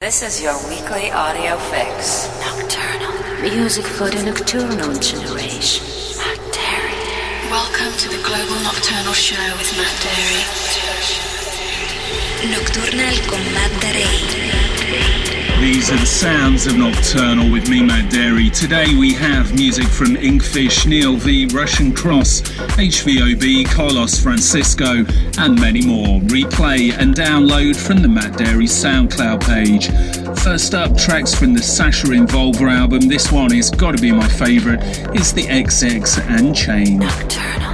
This is your weekly audio fix. Nocturnal. Music for the nocturnal generation. Matt Darey. Welcome to the Global Nocturnal Show with Matt Darey. Nocturnal con Matt Darey. These are the sounds of Nocturnal with me, Matt Darey. Today we have music from Inkfish, Neil V, Russian Cross, HVOB, Carlos Francisco, and many more. Replay and download from the Matt Darey SoundCloud page. First up, tracks from the Sasha Involver album. This one is got to be my favourite. It's the XX and Chain. Nocturnal.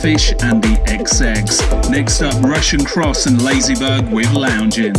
Fish and the XX. Next up, Russian Cross and Ladybug with Lounging.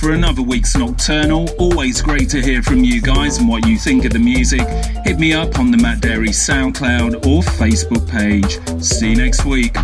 For another week's Nocturnal. Always great to hear from you guys and what you think of the music. Hit me up on the Matt Darey SoundCloud or Facebook page. See you next week.